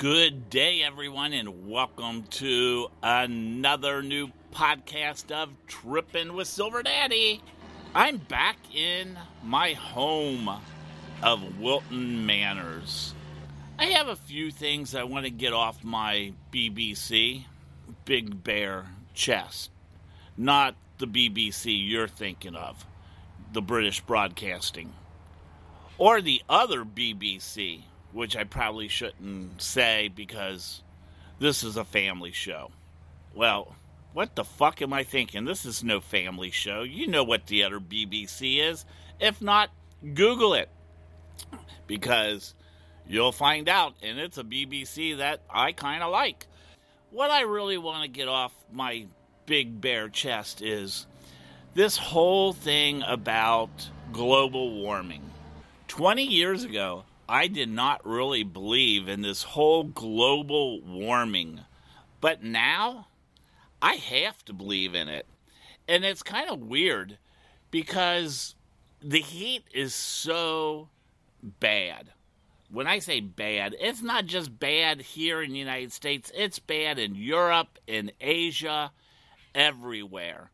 Good day, everyone, and welcome to another new podcast of Trippin' with Silver Daddy. I'm back in my home of Wilton Manors. I have a few things I want to get off my BBC, Big Bear chest. Not the BBC you're thinking of, the British Broadcasting, or the other BBC which I probably shouldn't say because this is a family show. Well, what the fuck am I thinking? This is no family show. You know what the other BBC is. If not, Google it. Because you'll find out, and it's a BBC that I kind of like. What I really want to get off my big bare chest is this whole thing about global warming. 20 years ago, I did not really believe in this whole global warming. But now I have to believe in it. And it's kind of weird because the heat is so bad. When I say bad, it's not just bad here in the United States, it's bad in Europe, in Asia, everywhere.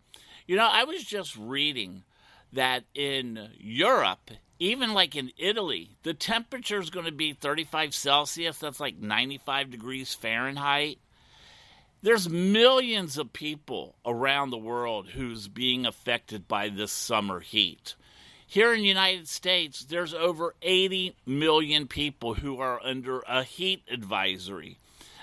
You know, I was just reading that in Europe, even like in Italy, the temperature is going to be 35 Celsius. That's like 95 degrees Fahrenheit. There's millions of people around the world who's being affected by this summer heat. Here in the United States, there's over 80 million people who are under a heat advisory.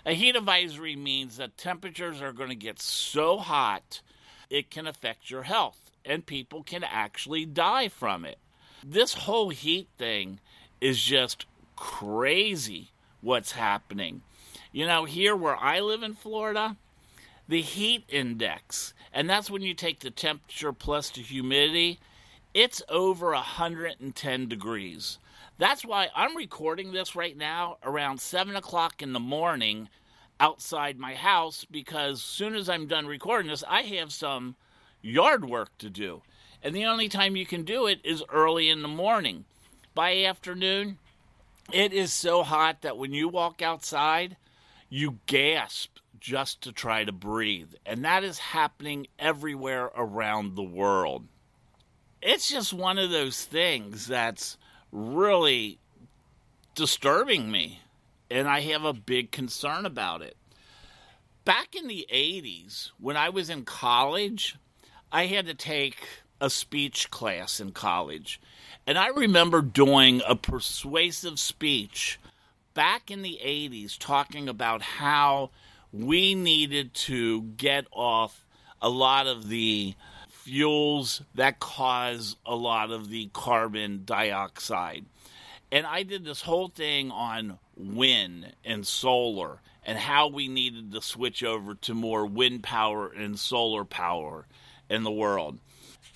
A heat advisory means that temperatures are going to get so hot it can affect your health and people can actually die from it. This whole heat thing is just crazy what's happening. You know, here where I live in Florida, the heat index, and that's when you take the temperature plus the humidity, it's over 110 degrees. That's why I'm recording this right now around 7 o'clock in the morning outside my house because as soon as I'm done recording this, I have some yard work to do. And the only time you can do it is early in the morning. By afternoon, it is so hot that when you walk outside, you gasp just to try to breathe. And that is happening everywhere around the world. It's just one of those things that's really disturbing me. And I have a big concern about it. Back in the 80s, when I was in college, I had to take a speech class in college. And I remember doing a persuasive speech back in the 80s talking about how we needed to get off a lot of the fuels that cause a lot of the carbon dioxide. And I did this whole thing on wind and solar and how we needed to switch over to more wind power and solar power in the world.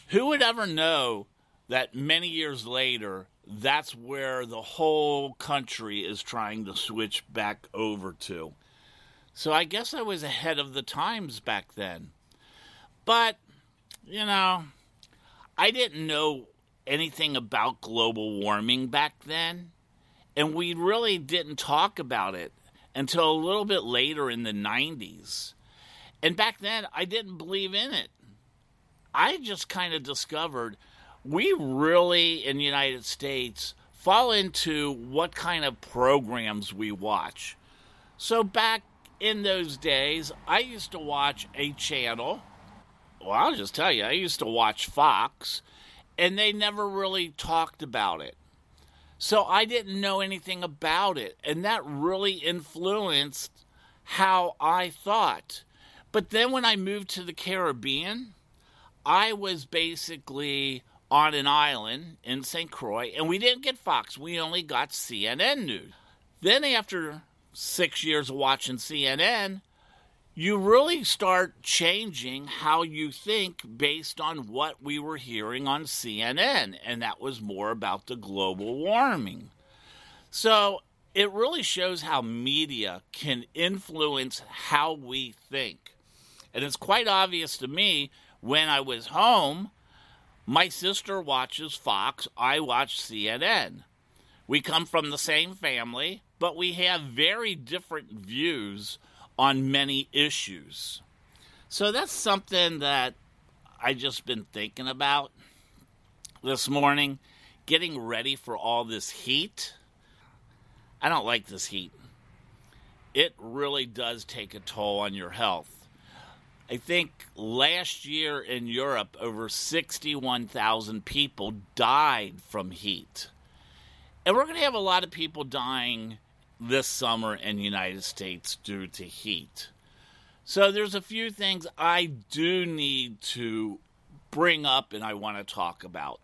Who would ever know that many years later, that's where the whole country is trying to switch back over to? So I guess I was ahead of the times back then. But, you know, I didn't know anything about global warming back then. And we really didn't talk about it until a little bit later in the 90s. And back then, I didn't believe in it. I just kind of discovered we really in the United States fall into what kind of programs we watch. So back in those days, I used to watch a channel. Well, I'll just tell you, I used to watch Fox, and they never really talked about it. So I didn't know anything about it, and that really influenced how I thought. But then when I moved to the Caribbean, I was basically on an island in St. Croix, and we didn't get Fox. We only got CNN News. Then, after six years of watching CNN, you really start changing how you think based on what we were hearing on CNN, and that was more about the global warming. So, it really shows how media can influence how we think. And it's quite obvious to me when I was home, my sister watches Fox, I watch CNN. We come from the same family. but we have very different views on many issues. So that's something that I just been thinking about this morning, getting ready for all this heat. I don't like this heat. It really does take a toll on your health. I think last year in Europe, over 61,000 people died from heat. And we're going to have a lot of people dying this summer in the United States due to heat. So there's a few things I do need to bring up and I want to talk about.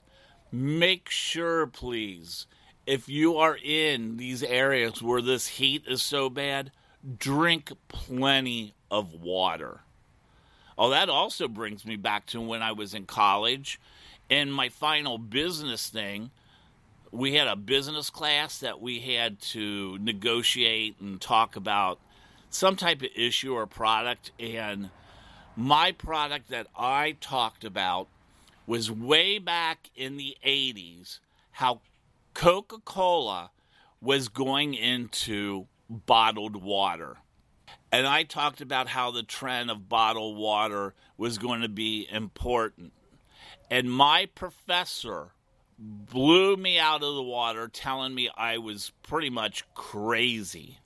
Make sure, please, if you are in these areas where this heat is so bad, drink plenty of water. Oh, that also brings me back to when I was in college. In my final business thing, we had a business class that we had to negotiate and talk about some type of issue or product. And my product that I talked about was way back in the 80s how Coca Cola was going into bottled water. And I talked about how the trend of bottled water was going to be important. And my professor blew me out of the water, telling me I was pretty much crazy.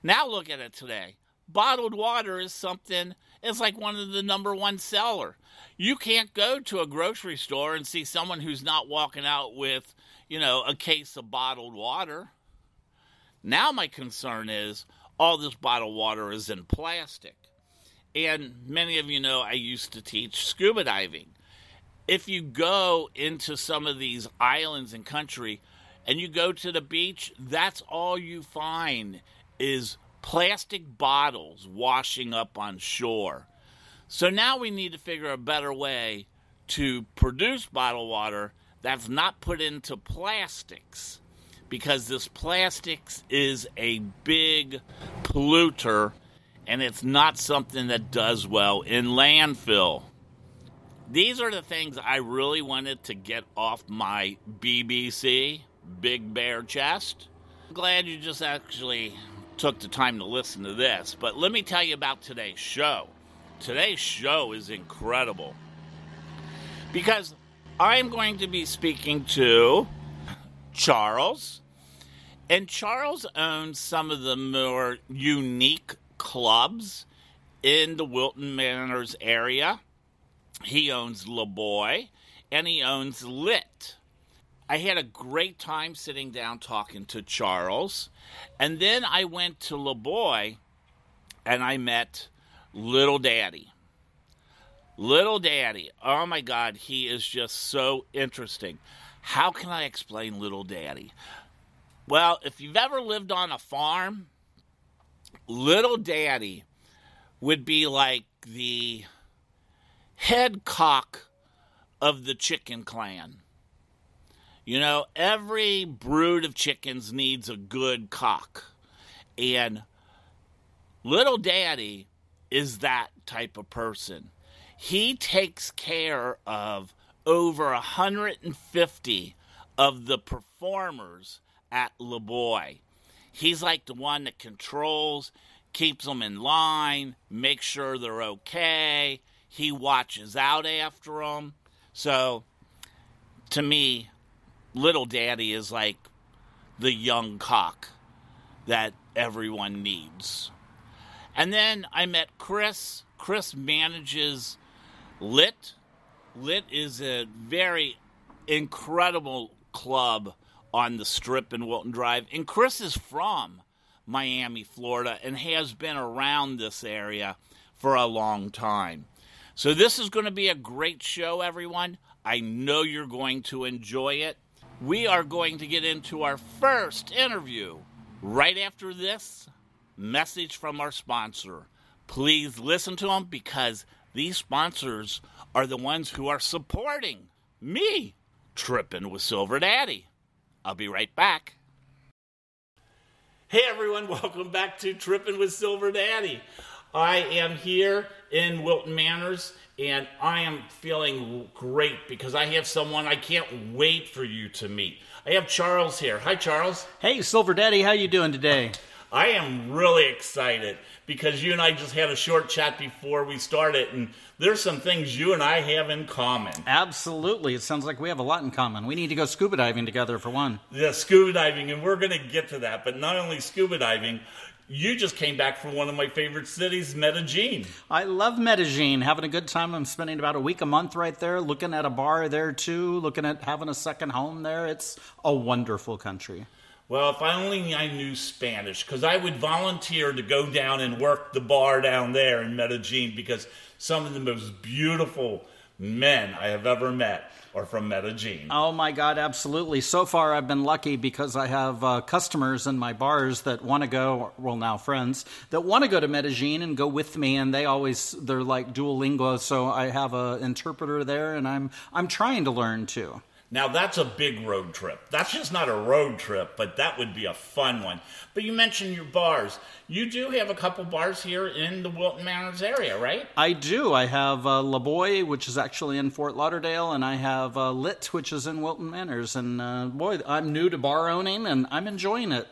Now look at it today. Bottled water is something, it's like one of the number one seller. You can't go to a grocery store and see someone who's not walking out with, you know, a case of bottled water. Now my concern is all this bottled water is in plastic. And many of you know I used to teach scuba diving if you go into some of these islands and country and you go to the beach, that's all you find is plastic bottles washing up on shore. So now we need to figure a better way to produce bottled water that's not put into plastics because this plastics is a big polluter and it's not something that does well in landfill these are the things I really wanted to get off my BBC Big Bear chest. I'm glad you just actually took the time to listen to this. But let me tell you about today's show. Today's show is incredible because I'm going to be speaking to Charles. And Charles owns some of the more unique clubs in the Wilton Manors area. He owns LeBoy and he owns Lit. I had a great time sitting down talking to Charles. And then I went to LeBoy and I met Little Daddy. Little Daddy, oh my God, he is just so interesting. How can I explain Little Daddy? Well, if you've ever lived on a farm, Little Daddy would be like the head cock of the chicken clan. You know, every brood of chickens needs a good cock. And little daddy is that type of person. He takes care of over 150 of the performers at LeBoy. He's like the one that controls, keeps them in line, makes sure they're okay, he watches out after them. So, to me, Little Daddy is like the young cock that everyone needs. And then I met Chris. Chris manages Lit. Lit is a very incredible club on the strip in Wilton Drive. And Chris is from Miami, Florida, and has been around this area for a long time. So, this is going to be a great show, everyone. I know you're going to enjoy it. We are going to get into our first interview right after this message from our sponsor. Please listen to them because these sponsors are the ones who are supporting me tripping with Silver Daddy. I'll be right back. Hey everyone, welcome back to Tripping with Silver Daddy. I am here in Wilton Manors, and I am feeling great because I have someone I can't wait for you to meet. I have Charles here. Hi, Charles. Hey, Silver Daddy, how you doing today? I am really excited because you and I just had a short chat before we started, and there's some things you and I have in common. Absolutely. It sounds like we have a lot in common. We need to go scuba diving together for one. Yeah, scuba diving, and we're going to get to that. But not only scuba diving, you just came back from one of my favorite cities, Medellin. I love Medellin. Having a good time. I'm spending about a week a month right there, looking at a bar there too, looking at having a second home there. It's a wonderful country. Well, if I only I knew Spanish, because I would volunteer to go down and work the bar down there in Medellin because some of the most beautiful men I have ever met are from Medellin. Oh my God, absolutely. So far, I've been lucky because I have uh, customers in my bars that want to go, well, now friends, that want to go to Medellin and go with me, and they always, they're like dual Duolingo, so I have an interpreter there, and I'm, I'm trying to learn too. Now that's a big road trip. That's just not a road trip, but that would be a fun one. But you mentioned your bars. You do have a couple bars here in the Wilton Manors area, right? I do. I have uh, LeBoy, which is actually in Fort Lauderdale, and I have uh, Lit, which is in Wilton Manors. And uh, boy, I'm new to bar owning, and I'm enjoying it.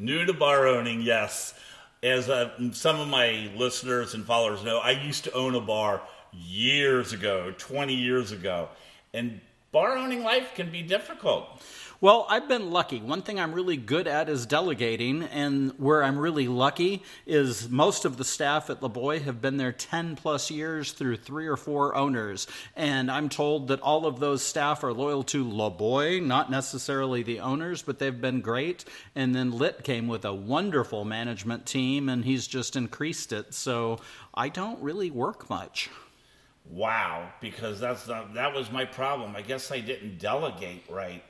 New to bar owning, yes. As uh, some of my listeners and followers know, I used to own a bar years ago, 20 years ago. And bar owning life can be difficult. Well, I've been lucky. One thing I'm really good at is delegating, and where I'm really lucky is most of the staff at LeBoy have been there 10 plus years through three or four owners. And I'm told that all of those staff are loyal to LeBoy, not necessarily the owners, but they've been great. And then Lit came with a wonderful management team, and he's just increased it. So I don't really work much. Wow, because that's not, that was my problem. I guess I didn't delegate right.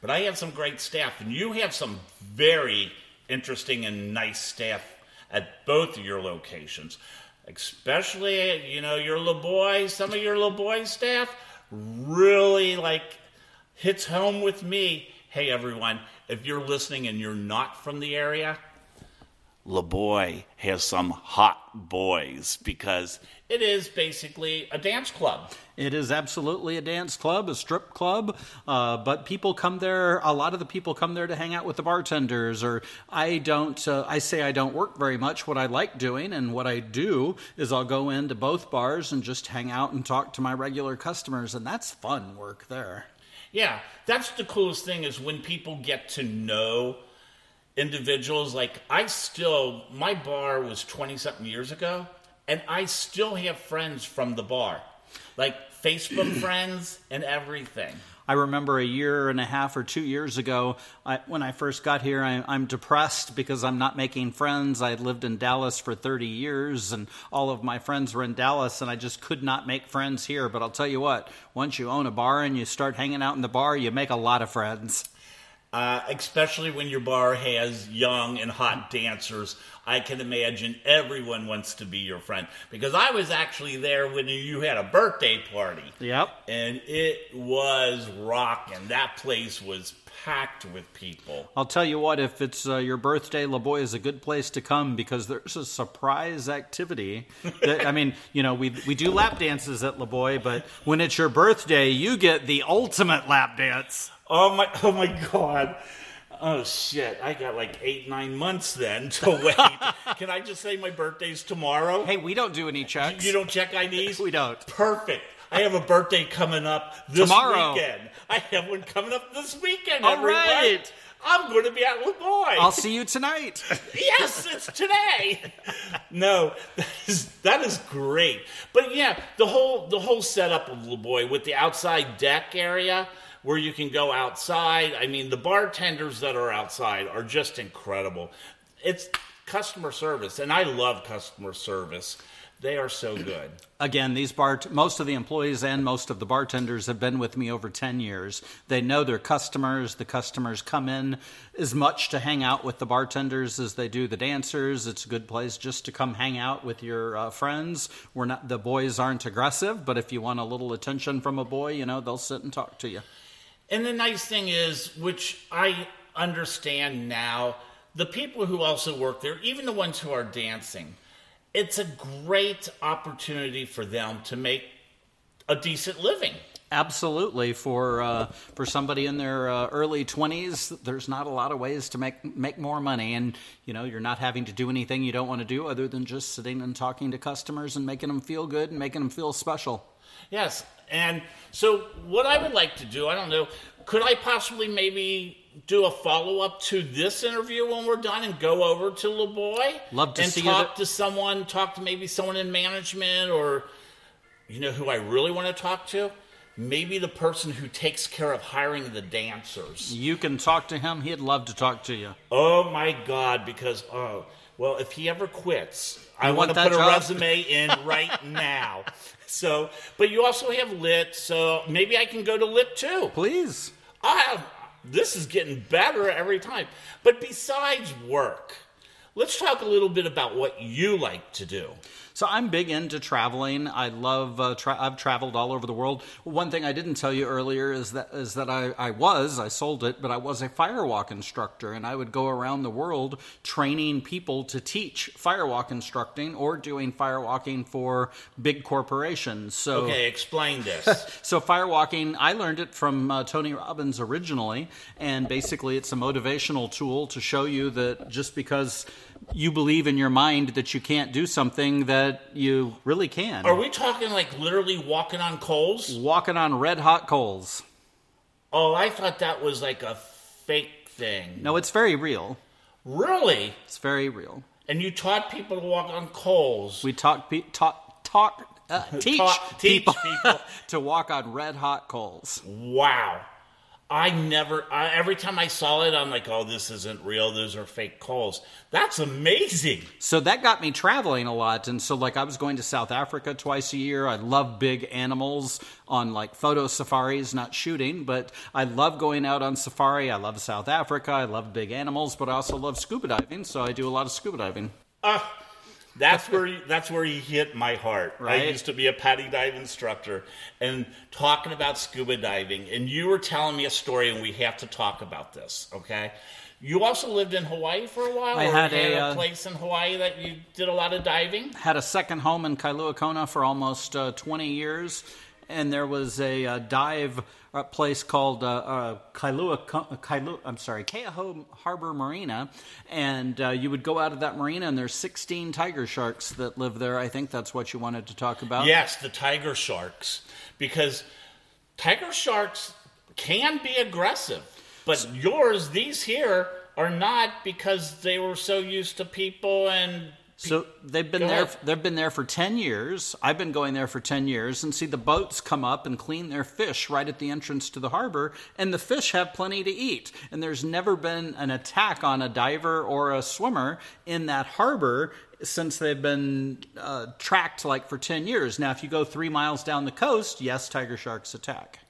But I have some great staff, and you have some very interesting and nice staff at both of your locations. Especially, you know, your little boy, some of your little boy staff really like hits home with me. Hey, everyone, if you're listening and you're not from the area, LeBoy has some hot boys because it is basically a dance club. It is absolutely a dance club, a strip club, uh, but people come there. A lot of the people come there to hang out with the bartenders. Or I don't. Uh, I say I don't work very much. What I like doing and what I do is I'll go into both bars and just hang out and talk to my regular customers, and that's fun work there. Yeah, that's the coolest thing is when people get to know individuals. Like I still, my bar was twenty something years ago, and I still have friends from the bar, like Facebook friends and everything. I remember a year and a half or two years ago, I, when I first got here, I, I'm depressed because I'm not making friends. I had lived in Dallas for 30 years, and all of my friends were in Dallas, and I just could not make friends here. But I'll tell you what, once you own a bar and you start hanging out in the bar, you make a lot of friends. Uh, especially when your bar has young and hot dancers. I can imagine everyone wants to be your friend because I was actually there when you had a birthday party. Yep. And it was rocking. That place was packed with people. I'll tell you what, if it's uh, your birthday, LeBoy is a good place to come because there's a surprise activity. that, I mean, you know, we, we do lap dances at LeBoy, but when it's your birthday, you get the ultimate lap dance. Oh my! Oh my God! Oh shit! I got like eight, nine months then to wait. Can I just say my birthday's tomorrow? Hey, we don't do any checks. You don't check IDs? We don't. Perfect. I have a birthday coming up this Tomorrow. weekend. I have one coming up this weekend. All everyone. right. I'm going to be at LeBoy. I'll see you tonight. yes, it's today. no, that is that is great. But yeah, the whole the whole setup of LeBoy with the outside deck area where you can go outside. I mean, the bartenders that are outside are just incredible. It's customer service, and I love customer service. They are so good. Again, these bar most of the employees and most of the bartenders have been with me over 10 years. They know their customers. The customers come in as much to hang out with the bartenders as they do the dancers. It's a good place just to come hang out with your uh, friends. We're not the boys aren't aggressive, but if you want a little attention from a boy, you know, they'll sit and talk to you. And the nice thing is, which I understand now, the people who also work there, even the ones who are dancing, it's a great opportunity for them to make a decent living. Absolutely, for uh, for somebody in their uh, early twenties, there's not a lot of ways to make make more money, and you know you're not having to do anything you don't want to do other than just sitting and talking to customers and making them feel good and making them feel special. Yes, and so what I would like to do, I don't know, could I possibly maybe do a follow up to this interview when we're done and go over to LeBoy? Love to and see talk to someone, talk to maybe someone in management or you know who I really want to talk to? Maybe the person who takes care of hiring the dancers. You can talk to him; he'd love to talk to you. Oh my God! Because oh well, if he ever quits, I You want want to put a resume in right now. So, but you also have lit, so maybe I can go to lit too. Please. Ah, this is getting better every time. But besides work, let's talk a little bit about what you like to do. So I'm big into traveling. I love. Uh, tra- I've traveled all over the world. One thing I didn't tell you earlier is that is that I, I was I sold it, but I was a firewalk instructor, and I would go around the world training people to teach firewalk instructing or doing firewalking for big corporations. So Okay, explain this. so firewalking, I learned it from uh, Tony Robbins originally, and basically it's a motivational tool to show you that just because you believe in your mind that you can't do something that you really can. Are we talking like literally walking on coals? Walking on red hot coals. Oh, I thought that was like a fake thing. No, it's very real. Really? It's very real. And you taught people to walk on coals. We talk, pe- talk, talk, uh, teach, teach people, people. to walk on red hot coals. Wow. I never, I, every time I saw it, I'm like, oh, this isn't real. Those are fake coals. That's amazing. So that got me traveling a lot. And so, like, I was going to South Africa twice a year. I love big animals on like photo safaris, not shooting, but I love going out on safari. I love South Africa. I love big animals, but I also love scuba diving. So I do a lot of scuba diving. Ah, that's where you, that's where you hit my heart. I used to be a PADI dive instructor and talking about scuba diving, and you were telling me a story, and we have to talk about this. Okay. You also lived in Hawaii for a while. I or had a, uh, place in Hawaii that you did a lot of diving. Had a second home in Kailua Kona for almost uh, 20 years. And there was a uh, dive uh, place called uh, uh, Kailua, Kailua, I'm sorry, Keaho Harbor Marina. And uh, you would go out of that marina, and there's 16 tiger sharks that live there. I think that's what you wanted to talk about. Yes, the tiger sharks, because tiger sharks can be aggressive, but yours, these here, are not because they were so used to people and So they've been Go there. ahead. They've been there for ten years. I've been going there for ten years, and see the boats come up and clean their fish right at the entrance to the harbor, and the fish have plenty to eat. And there's never been an attack on a diver or a swimmer in that harbor since they've been uh, tracked like for ten years. Now, if you go three miles down the coast, yes, tiger sharks attack.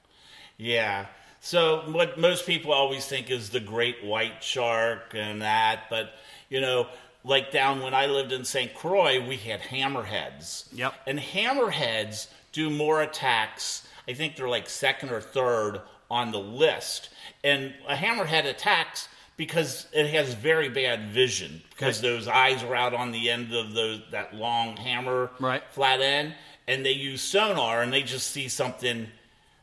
Yeah. So what most people always think is the great white shark and that, but you know, like down when I lived in St. Croix, we had hammerheads. Yep. And hammerheads do more attacks. I think they're like second or third on the list. And a hammerhead attacks because it has very bad vision because Okay. those eyes are out on the end of those that long hammer Right. flat end and they use sonar and they just see something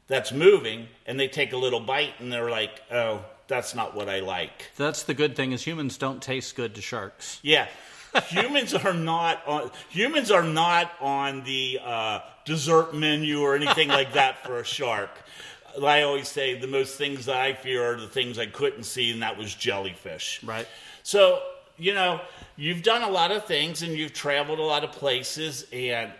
that's moving and they take a little bite and they're like, oh, that's not what I like. That's the good thing is humans don't taste good to sharks. Yeah. humans are not on humans are not on the uh, dessert menu or anything like that for a shark. I always say the most things that I fear are the things I couldn't see, and that was jellyfish. Right. So, you know, you've done a lot of things and you've traveled a lot of places, and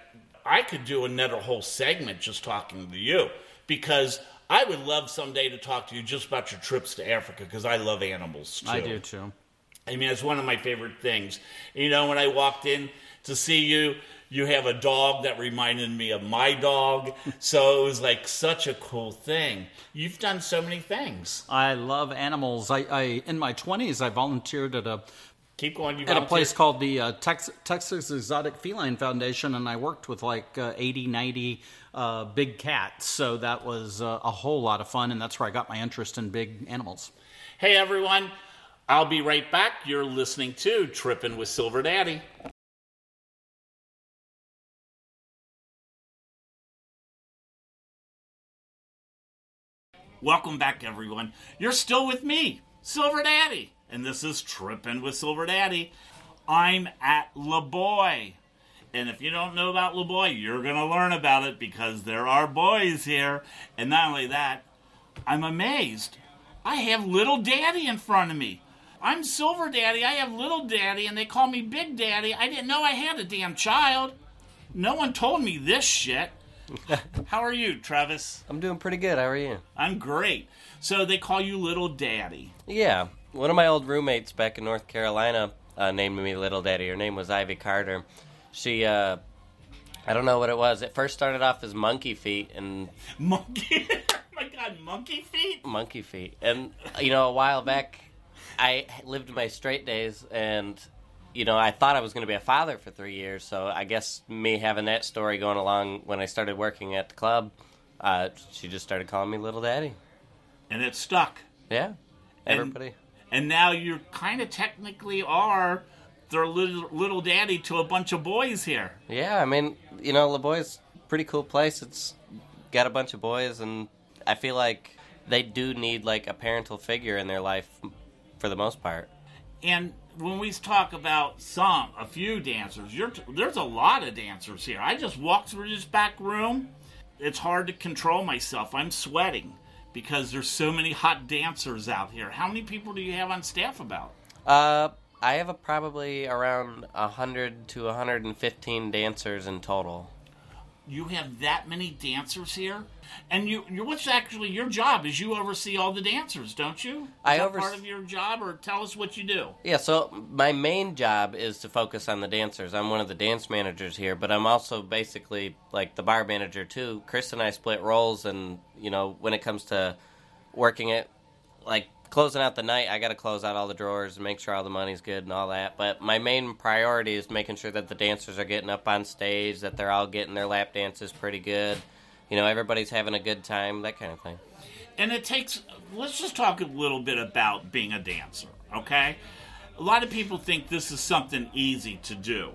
I could do another whole segment just talking to you because I would love someday to talk to you just about your trips to Africa because I love animals too. I do too. I mean, it's one of my favorite things. You know, when I walked in to see you, you have a dog that reminded me of my dog. so it was like such a cool thing. You've done so many things. I love animals. I, I in my twenties, I volunteered at a keep going. You at a place called the uh, Texas Exotic Feline Foundation, and I worked with like uh, 80, 90 uh, big cats. So that was uh, a whole lot of fun, and that's where I got my interest in big animals. Hey, everyone. I'll be right back. You're listening to Trippin' with Silver Daddy. Welcome back, everyone. You're still with me, Silver Daddy and this is Trippin' with Silver Daddy. I'm at LeBoy. And if you don't know about LeBoy, you're going to learn about it because there are boys here. And not only that, I'm amazed. I have Little Daddy in front of me. I'm Silver Daddy, I have Little Daddy, and they call me Big Daddy. I didn't know I had a damn child. No one told me this shit. How are you, Travis? I'm doing pretty good. How are you? I'm great. So they call you Little Daddy. Yeah. One of my old roommates back in North Carolina uh, named me Little Daddy. Her name was Ivy Carter. She, uh, I don't know what it was. It first started off as Monkey Feet and Monkey. oh my God, monkey feet? Monkey Feet. And, you know, a while back, I lived my straight days and you know, I thought I was going to be a father for three years, so I guess me having that story going along when I started working at the club, uh, she just started calling me Little Daddy. And it stuck. Yeah, And- everybody. And now you kind of technically are their little, little daddy to a bunch of boys here. Yeah, I mean, you know, LeBoy's pretty cool place. It's got a bunch of boys, and I feel like they do need like a parental figure in their life for the most part. And when we talk about some, a few dancers, you're t- there's a lot of dancers here. I just walked through this back room. It's hard to control myself. I'm sweating because there's so many hot dancers out here. How many people do you have on staff about? Uh, I have a, probably around 100 to 115 dancers in total. You have that many dancers here, and you, you what's actually your job? Is you oversee all the dancers, don't you? Is I that overs- part of your job, or tell us what you do. Yeah, so my main job is to focus on the dancers. I'm one of the dance managers here, but I'm also basically like the bar manager too. Chris and I split roles, and you know, when it comes to working it, like closing out the night, I got to close out all the drawers and make sure all the money's good and all that. But my main priority is making sure that the dancers are getting up on stage, that they're all getting their lap dances pretty good. You know, everybody's having a good time, that kind of thing. and it takes let's just talk a little bit about being a dancer okay? A lot of people think this is something easy to do.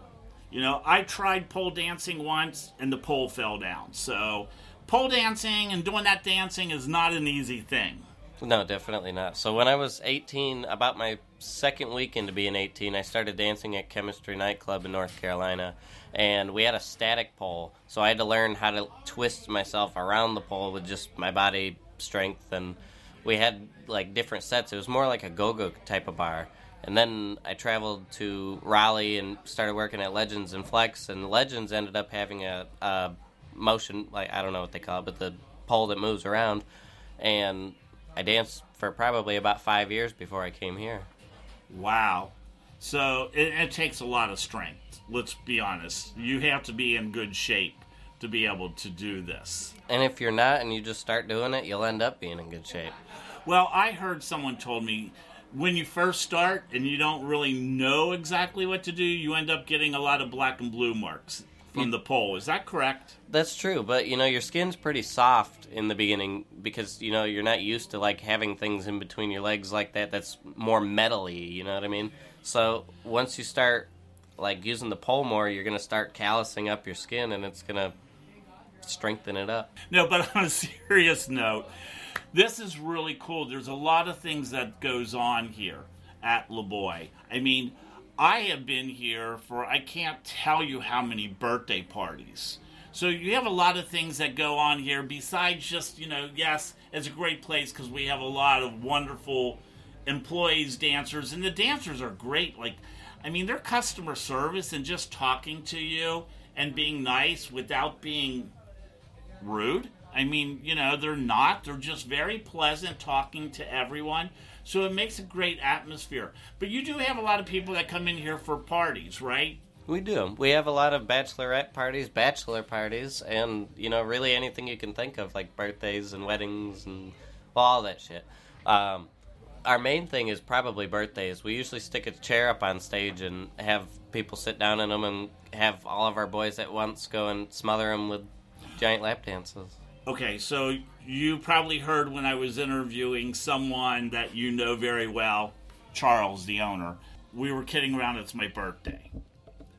You know i tried pole dancing once and the pole fell down. So pole dancing and doing that dancing is not an easy thing. No, definitely not. So when I was 18, about my second week into being 18, I started dancing at Chemistry Nightclub in North Carolina, and we had a static pole. So I had to learn how to twist myself around the pole with just my body strength, and we had like different sets. It was more like a go-go type of bar. And then I traveled to Raleigh and started working at Legends and Flex, and Legends ended up having a, a motion, like I don't know what they call it, but the pole that moves around. And I danced for probably about five years before I came here. wow so it, it takes a lot of strength let's be honest you have to be in good shape to be able to do this And if you're not and you just start doing it, you'll end up being in good shape. Well, I heard someone told me when you first start and you don't really know exactly what to do, you end up getting a lot of black and blue marks from the pole. Is that correct? That's true, but you know your skin's pretty soft in the beginning because you know you're not used to like having things in between your legs like that. That's more metally, you know what I mean? So once you start like using the pole more, you're gonna start callousing up your skin, and it's gonna strengthen it up. No, but on a serious note, this is really cool. There's a lot of things that goes on here at LeBoy. I mean, I have been here for I can't tell you how many birthday parties. So you have a lot of things that go on here besides just, you know, yes, it's a great place because we have a lot of wonderful employees, dancers, and the dancers are great. Like, I mean, their customer service and just talking to you and being nice without being rude. I mean, you know, they're not. They're just very pleasant talking to everyone. So it makes a great atmosphere. But you do have a lot of people that come in here for parties, right? We do. We have a lot of bachelorette parties, bachelor parties, and you know, really anything you can think of, like birthdays and weddings and all that shit. Um, our main thing is probably birthdays. We usually stick a chair up on stage and have people sit down in them and have all of our boys at once go and smother them with giant lap dances. Okay, so you probably heard when I was interviewing someone that you know very well, Charles, the owner. We were kidding around, it's my birthday.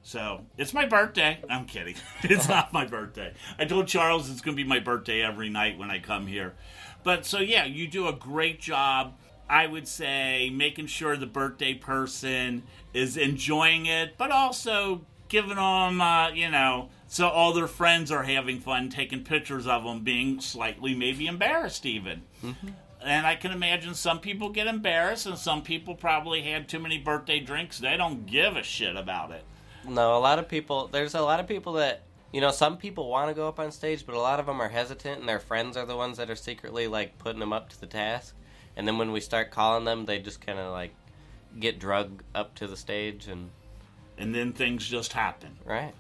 So it's my birthday. I'm kidding. It's not my birthday. I told Charles it's going to be my birthday every night when I come here. But so yeah, you do a great job. I would say making sure the birthday person is enjoying it, but also giving them, uh, you know, so all their friends are having fun, taking pictures of them, being slightly maybe embarrassed even. And I can imagine some people get embarrassed, and some people probably had too many birthday drinks. They don't give a shit about it. No, a lot of people. There's a lot of people that you know. Some people want to go up on stage, but a lot of them are hesitant, and their friends are the ones that are secretly like putting them up to the task. And then when we start calling them, they just kind of like get drug up to the stage, and And then things just happen. right.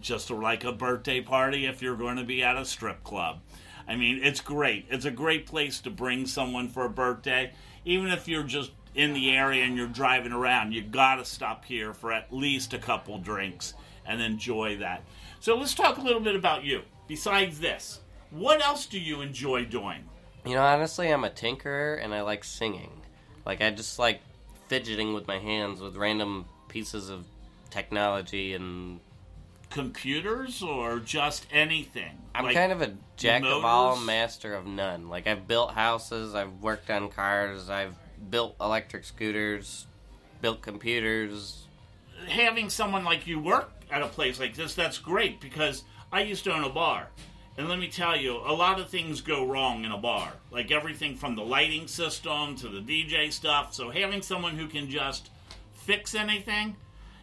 just like a birthday party if you're going to be at a strip club. I mean, it's great. It's a great place to bring someone for a birthday. Even if you're just in the area and you're driving around, you got to stop here for at least a couple drinks and enjoy that. So let's talk a little bit about you. Besides this, what else do you enjoy doing? You know, honestly, I'm a tinkerer, and I like singing. Like I just like fidgeting with my hands with random pieces of technology and Computers or just anything? I'm Like kind of a jack of all, master of none. Like I've built houses, I've worked on cars, I've built electric scooters, built computers. having someone like you work at a place like this, that's great because I used to own a bar. And let me tell you, a lot of things go wrong in a bar. Like everything from the lighting system to the DJ stuff. So having someone who can just fix anything,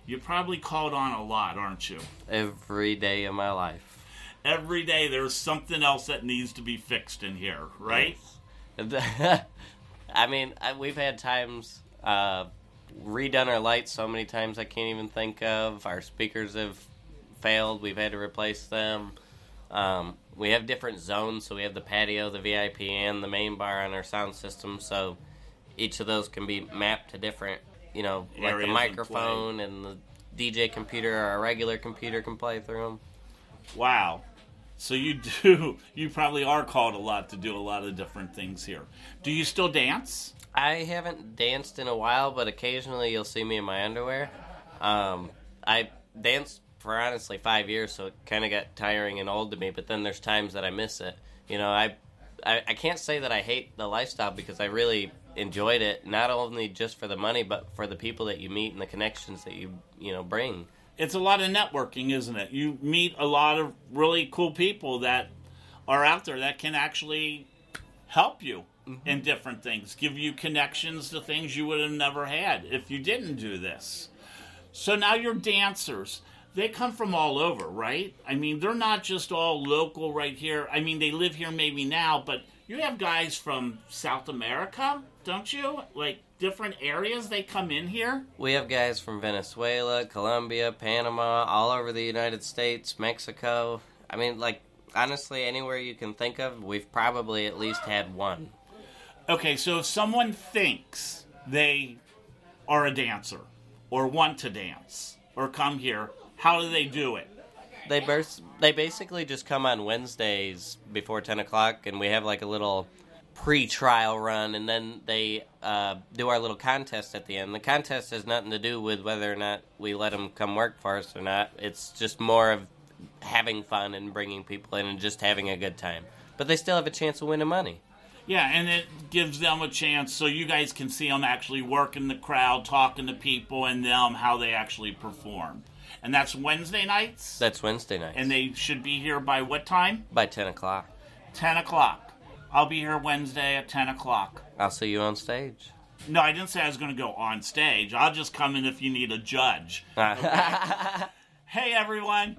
you probably called on a lot, aren't you? every day of my life. Every day there's something else that needs to be fixed in here, right? I mean, we've had times uh, redone our lights so many times I can't even think of. Our speakers have failed. We've had to replace them. Um, we have different zones, so we have the patio, the VIP, and the main bar on our sound system. So each of those can be mapped to different, you know, like the and microphone and the DJ computer or a regular computer can play through them. Wow. So you do, you probably are called a lot to do a lot of different things here. Do you still dance? I haven't danced in a while, but occasionally you'll see me in my underwear. Um, I danced for honestly five years, so it kind of got tiring and old to me. But then there's times that I miss it. You know, I, I I can't say that I hate the lifestyle because I really enjoyed it. Not only just for the money, but for the people that you meet and the connections that you you know bring. it's a lot of networking, isn't it? You meet a lot of really cool people that are out there that can actually help you mm-hmm. in different things, give you connections to things you would have never had if you didn't do this. So now you're dancers. They come from all over, right? I mean, they're not just all local right here. I mean, they live here maybe now, but you have guys from South America, don't you? Like different areas they come in here. We have guys from Venezuela, Colombia, Panama, all over the United States, Mexico. I mean, like honestly, anywhere you can think of, we've probably at least had one. Okay, so if someone thinks they are a dancer or want to dance or come here, how do they do it? They burst, they basically just come on Wednesdays before ten o'clock, and we have like a little pre-trial run, and then they uh, do our little contest at the end. The contest has nothing to do with whether or not we let them come work for us or not. It's just more of having fun and bringing people in and just having a good time. But they still have a chance of winning money. Yeah, and it gives them a chance so you guys can see them actually working the crowd, talking to people, and them how they actually perform. And that's Wednesday nights? That's Wednesday night. and they should be here by what time? by ten o'clock. 10 o'clock. I'll be here Wednesday at 10 o'clock. I'll see you on stage. No, I didn't say I was going to go on stage. I'll just come in if you need a judge. Hey everyone,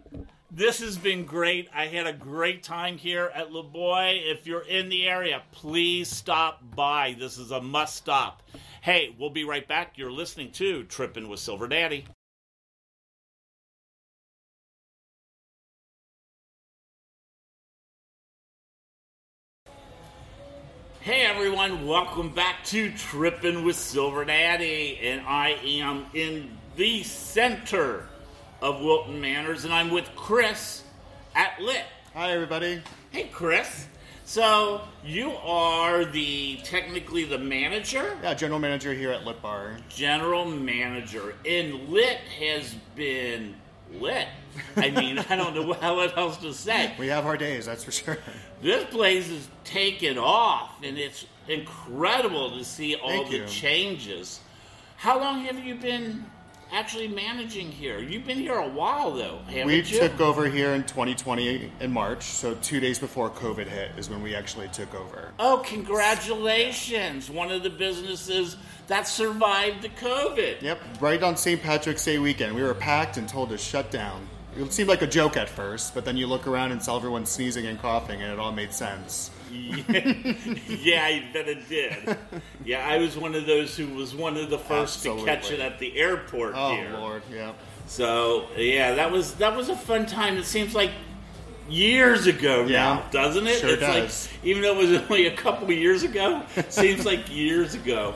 this has been great. I had a great time here at LeBoy. If you're in the area, please stop by. This is a must stop. Hey, we'll be right back. You're listening to Trippin' with Silver Daddy. Hey everyone, welcome back to Trippin' with Silver Daddy, and I am in the center of Wilton Manors, and I'm with Chris at Lit. Hi, everybody. Hey, Chris. So you are the technically the manager, Yeah, general manager here at Lit Bar. general manager, and Lit has been lit. I mean, I don't know how what else to say. We have our days, that's for sure. This place is taken off, and it's incredible to see all Thank the you. changes. How long have you been actually managing here? You've been here a while, though, We you? took over here in 2020 in March, so two days before COVID hit is when we actually took over. Oh, congratulations! One of the businesses that survived the COVID. Yep, right on St. Patrick's Day weekend. We were packed and told to shut down. It seemed like a joke at first, but then you look around and saw everyone sneezing and coughing, and it all made sense. yeah, I bet it did. Yeah, I was one of those who was one of the first to catch it at the airport Oh here. Lord, yeah. So yeah, that was that was a fun time. It seems like years ago now, Yeah, doesn't it? sure it's does. like even though it was only a couple of years ago, seems like years ago.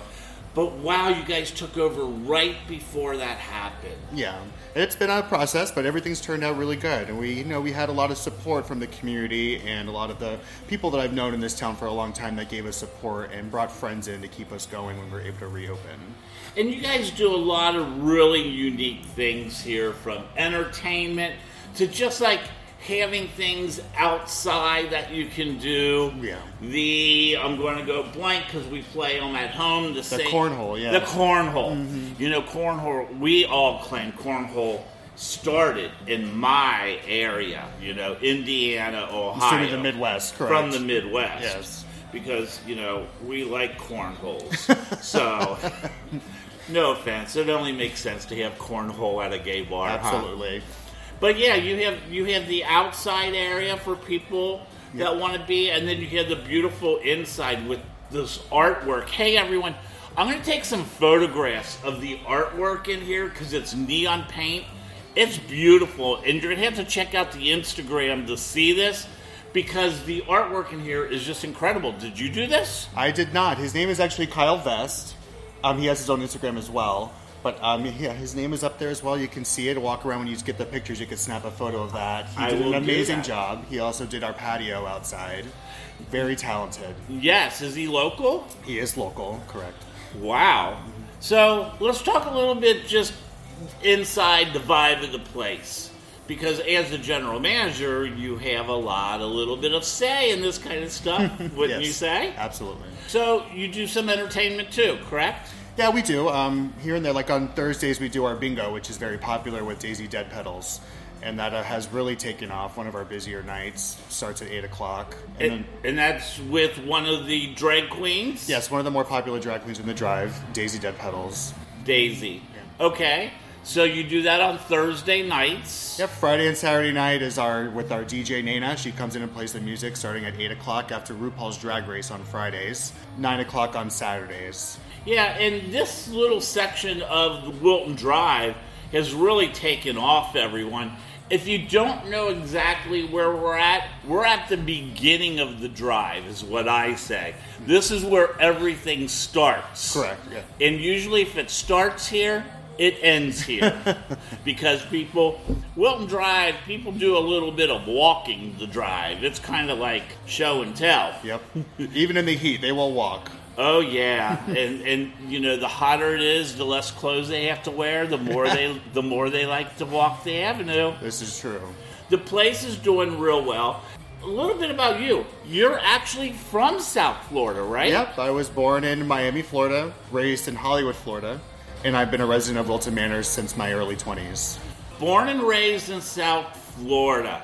But wow, you guys took over right before that happened. Yeah, it's been a process, but everything's turned out really good. And we, you know, we had a lot of support from the community and a lot of the people that I've known in this town for a long time that gave us support and brought friends in to keep us going when we were able to reopen. And you guys do a lot of really unique things here from entertainment to just like having things outside that you can do. Yeah. The, I'm going to go blank because we play them at home. The, same- cornhole, yeah. The cornhole. Mm-hmm. You know, cornhole, we all claim cornhole started in my area, you know, Indiana, Ohio. Sort of the Midwest, correct? From the Midwest. Yes. Because, you know, we like cornholes. so, no offense. It only makes sense to have cornhole at a gay bar. huh? But yeah, you have you have the outside area for people that want to be, and then you have the beautiful inside with this artwork. Hey, everyone, I'm going to take some photographs of the artwork in here because it's neon paint. It's beautiful, and you're going to have to check out the Instagram to see this because the artwork in here is just incredible. Did you do this? I did not. His name is actually Kyle Vest. Um, he has his own Instagram as well. But um, yeah, his name is up there as well. You can see it. Walk around when you get the pictures. You can snap a photo of that. He I did an amazing job. He also did our patio outside. Very talented. Yes. Is he local? He is local, correct? Wow. So let's talk a little bit just inside the vibe of the place. Because as the general manager, you have a lot, a little bit of say in this kind of stuff, wouldn't Yes, you say? Absolutely. So you do some entertainment too, correct? Yeah, we do. Um, here and there, like on Thursdays, we do our bingo, which is very popular with Daisy Dead Petals. And that uh, has really taken off. One of our busier nights starts at 8 o'clock. And And, then, and that's with one of the drag queens? yes, one of the more popular drag queens in the drive, Daisy Dead Petals. Daisy. Okay. So you do that on Thursday nights. Yep, Friday and Saturday night is our with our DJ Nana. She comes in and plays the music starting at 8 o'clock after RuPaul's Drag Race on Fridays, 9 o'clock on Saturdays. Yeah, and this little section of the Wilton Drive has really taken off, everyone. If you don't know exactly where we're at, we're at the beginning of the drive, is what I say. This is where everything starts. Correct, yeah. And usually, if it starts here, it ends here. because people, Wilton Drive, people do a little bit of walking the drive. It's kind of like show and tell. Yep. Even in the heat, they will walk. Oh yeah, and and you know the hotter it is, the less clothes they have to wear, the more they the more they like to walk the avenue. This is true. The place is doing real well. A little bit about you. You're actually from South Florida, right? Yep, I was born in Miami, Florida, raised in Hollywood, Florida, and I've been a resident of Wilton Manors since my early 20s. Born and raised in South Florida.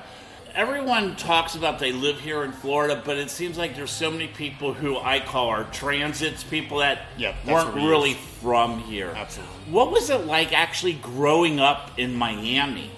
Everyone talks about they live here in Florida, but it seems like there's so many people who I call our transits, people that that's weren't we really use. from here. Absolutely. What was it like actually growing up in Miami?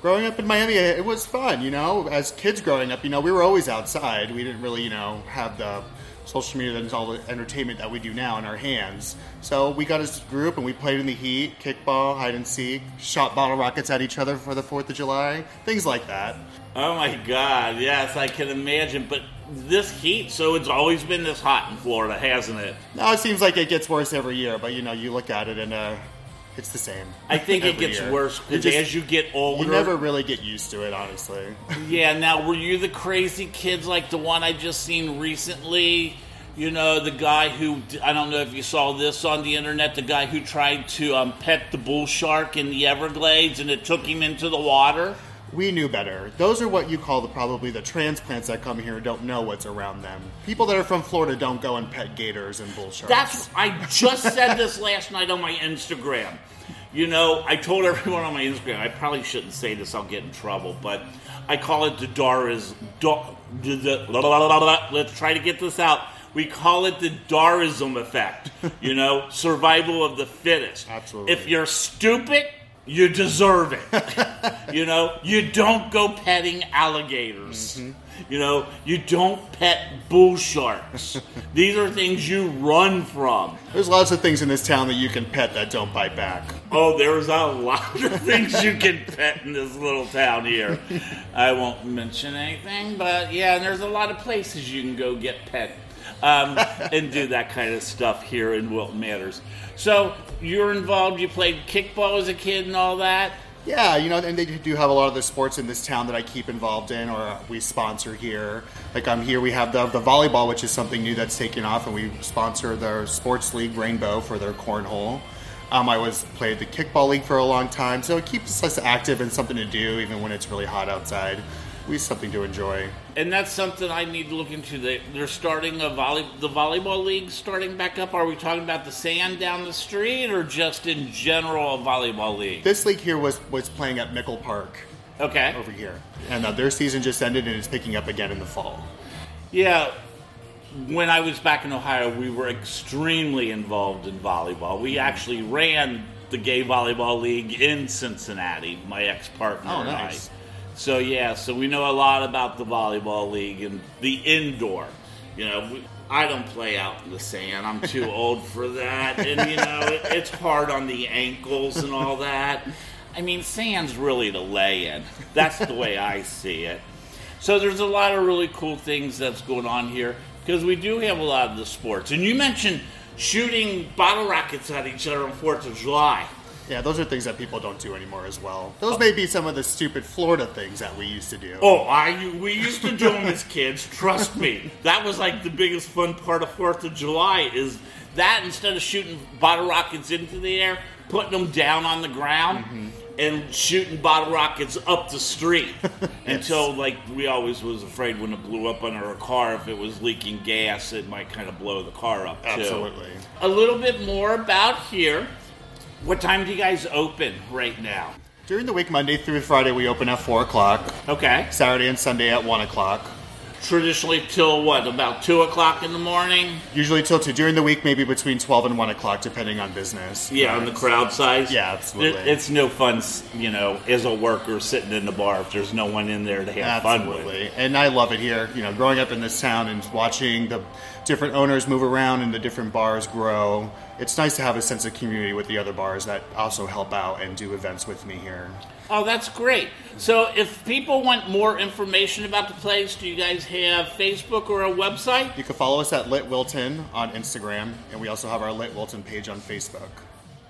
Growing up in Miami, it was fun, you know. As kids growing up, you know, we were always outside. We didn't really, you know, have the social media and all the entertainment that we do now in our hands. So we got as a group and we played in the heat, kickball, hide and seek, shot bottle rockets at each other for the 4th of July, things like that. Oh my God! Yes, I can imagine. But this heat, so it's always been this hot in Florida, hasn't it? Now it seems like it gets worse every year, but you know, you look at it and uh, it's the same. I think it gets year. worse because as you get older. You never really get used to it, honestly. Yeah. Now, were you the crazy kids like the one I just seen recently? You know, the guy who, I don't know if you saw this on the internet, the guy who tried to um, pet the bull shark in the Everglades and it took him into the water. We knew better. Those are what you call the, probably the transplants that come here and don't know what's around them. People that are from Florida don't go and pet gators and bull sharks. That's I just said this last night on my Instagram. You know, I told everyone on my Instagram. I probably shouldn't say this. I'll get in trouble, but I call it the Daris. Da, the, the, la, la, la, la, let's try to get this out. We call it the Darism effect. You know, survival of the fittest. Absolutely. If you're stupid, you deserve it. you know, you don't go petting alligators. You know, you don't pet bull sharks. These are things you run from. There's lots of things in this town that you can pet that don't bite back. Oh, there's a lot of things you can pet in this little town here. I won't mention anything, but yeah, and there's a lot of places you can go get pet um, and do that kind of stuff here in Wilton Manors. So you're involved. You played kickball as a kid and all that. Yeah, you know, and they do have a lot of the sports in this town that I keep involved in or we sponsor here. Like I'm here, we have the, the volleyball, which is something new that's taken off, and we sponsor their sports league Rainbow for their cornhole. Um, I was played the kickball league for a long time, so it keeps us active and something to do, even when it's really hot outside. Have something to enjoy. And that's something I need to look into. They, they're starting a volley, the volleyball league starting back up. Are we talking about the sand down the street, or just in general a volleyball league? This league here was was playing at Mickel Park Okay. over here, and uh, their season just ended and it's picking up again in the fall. Yeah. When I was back in Ohio, we were extremely involved in volleyball. We actually ran the gay volleyball league in Cincinnati. My ex partner Oh, and nice. So yeah, so we know a lot about the volleyball league and the indoor. You know, we, I don't play out in the sand. I'm too old for that, and you know, it, it's hard on the ankles and all that. I mean, sand's really to lay in. That's the way I see it. So there's a lot of really cool things that's going on here because we do have a lot of the sports. And you mentioned shooting bottle rockets at each other on Fourth of July. Yeah, those are things that people don't do anymore as well. Those may be some of the stupid Florida things that we used to do. Oh, I we used to do them as kids. Trust me, that was like the biggest fun part of Fourth of July. Is that instead of shooting bottle rockets into the air, putting them down on the ground mm-hmm. and shooting bottle rockets up the street until like we always was afraid when it blew up under a car if it was leaking gas, it might kind of blow the car up too. Absolutely. A little bit more about here. What time do you guys open right now? During the week, Monday through Friday, we open at 4 o'clock. Okay. Saturday and Sunday at 1 o'clock. Traditionally till what? About two o'clock in the morning. Usually till 2. During the week, maybe between 12 and 1 o'clock, depending on business. Yeah, on the crowd size. Yeah, absolutely. It- It's no fun, you know, as a worker sitting in the bar if there's no one in there to have fun with. Absolutely. And I love it here. You know, growing up in this town and watching the different owners move around and the different bars grow. It's nice to have a sense of community with the other bars that also help out and do events with me here. Oh, that's great. So, if people want more information about the place, do you guys have Facebook or a website? You can follow us at Lit Wilton on Instagram, and we also have our Lit Wilton page on Facebook.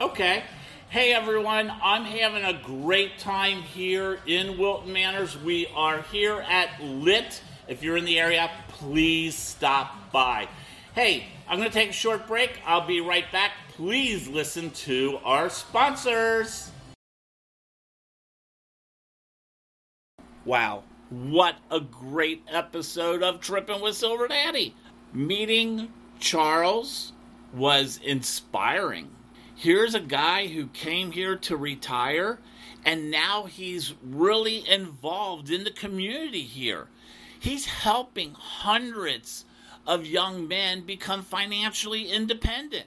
Okay. Hey everyone, I'm having a great time here in Wilton Manors. We are here at Lit. If you're in the area, please stop by. Hey, I'm going to take a short break. I'll be right back. Please listen to our sponsors. Wow, what a great episode of Tripping with Silver Daddy. Meeting Charles was inspiring. Here's a guy who came here to retire, and now he's really involved in the community here. He's helping hundreds of young men become financially independent.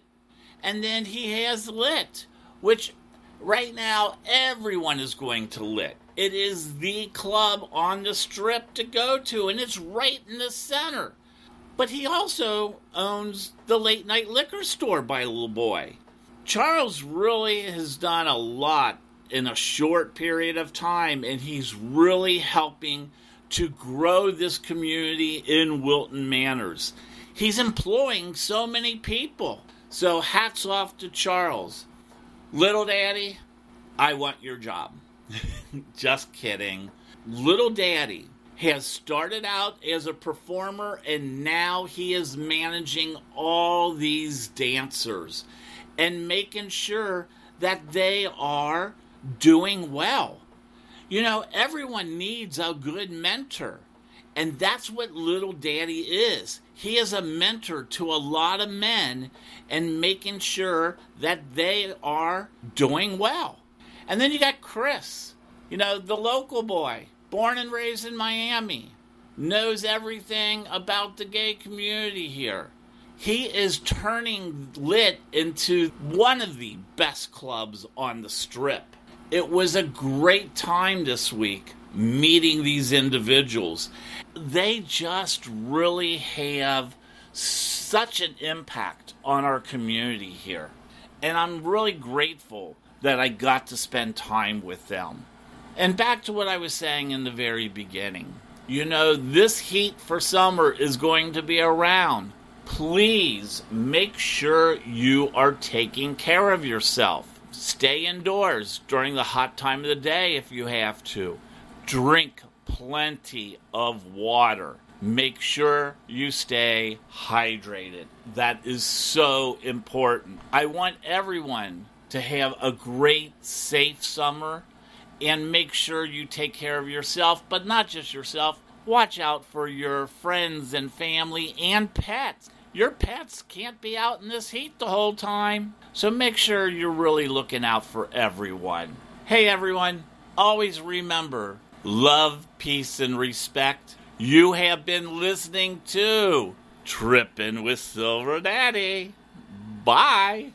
And then he has Lit, which right now everyone is going to Lit. It is the club on the strip to go to, and it's right in the center. But he also owns the late night liquor store by LeBoy. Charles really has done a lot in a short period of time, and he's really helping to grow this community in Wilton Manors. He's employing so many people. So, hats off to Charles. Little Daddy, I want your job. Just kidding. Little Daddy has started out as a performer and now he is managing all these dancers and making sure that they are doing well. You know, everyone needs a good mentor. And that's what Little Daddy is. He is a mentor to a lot of men and making sure that they are doing well. And then you got Chris, you know, the local boy, born and raised in Miami, knows everything about the gay community here. He is turning Lit into one of the best clubs on the strip. It was a great time this week meeting these individuals. They just really have such an impact on our community here. And I'm really grateful that I got to spend time with them. And back to what I was saying in the very beginning. You know, this heat for summer is going to be around. Please make sure you are taking care of yourself. Stay indoors during the hot time of the day if you have to. Drink plenty of water. Make sure you stay hydrated. That is so important. I want everyone to have a great, safe summer and make sure you take care of yourself, but not just yourself. Watch out for your friends and family and pets. Your pets can't be out in this heat the whole time, so make sure you're really looking out for everyone. Hey everyone, always remember love, peace, and respect. You have been listening to Trippin' with Silver Daddy. Bye.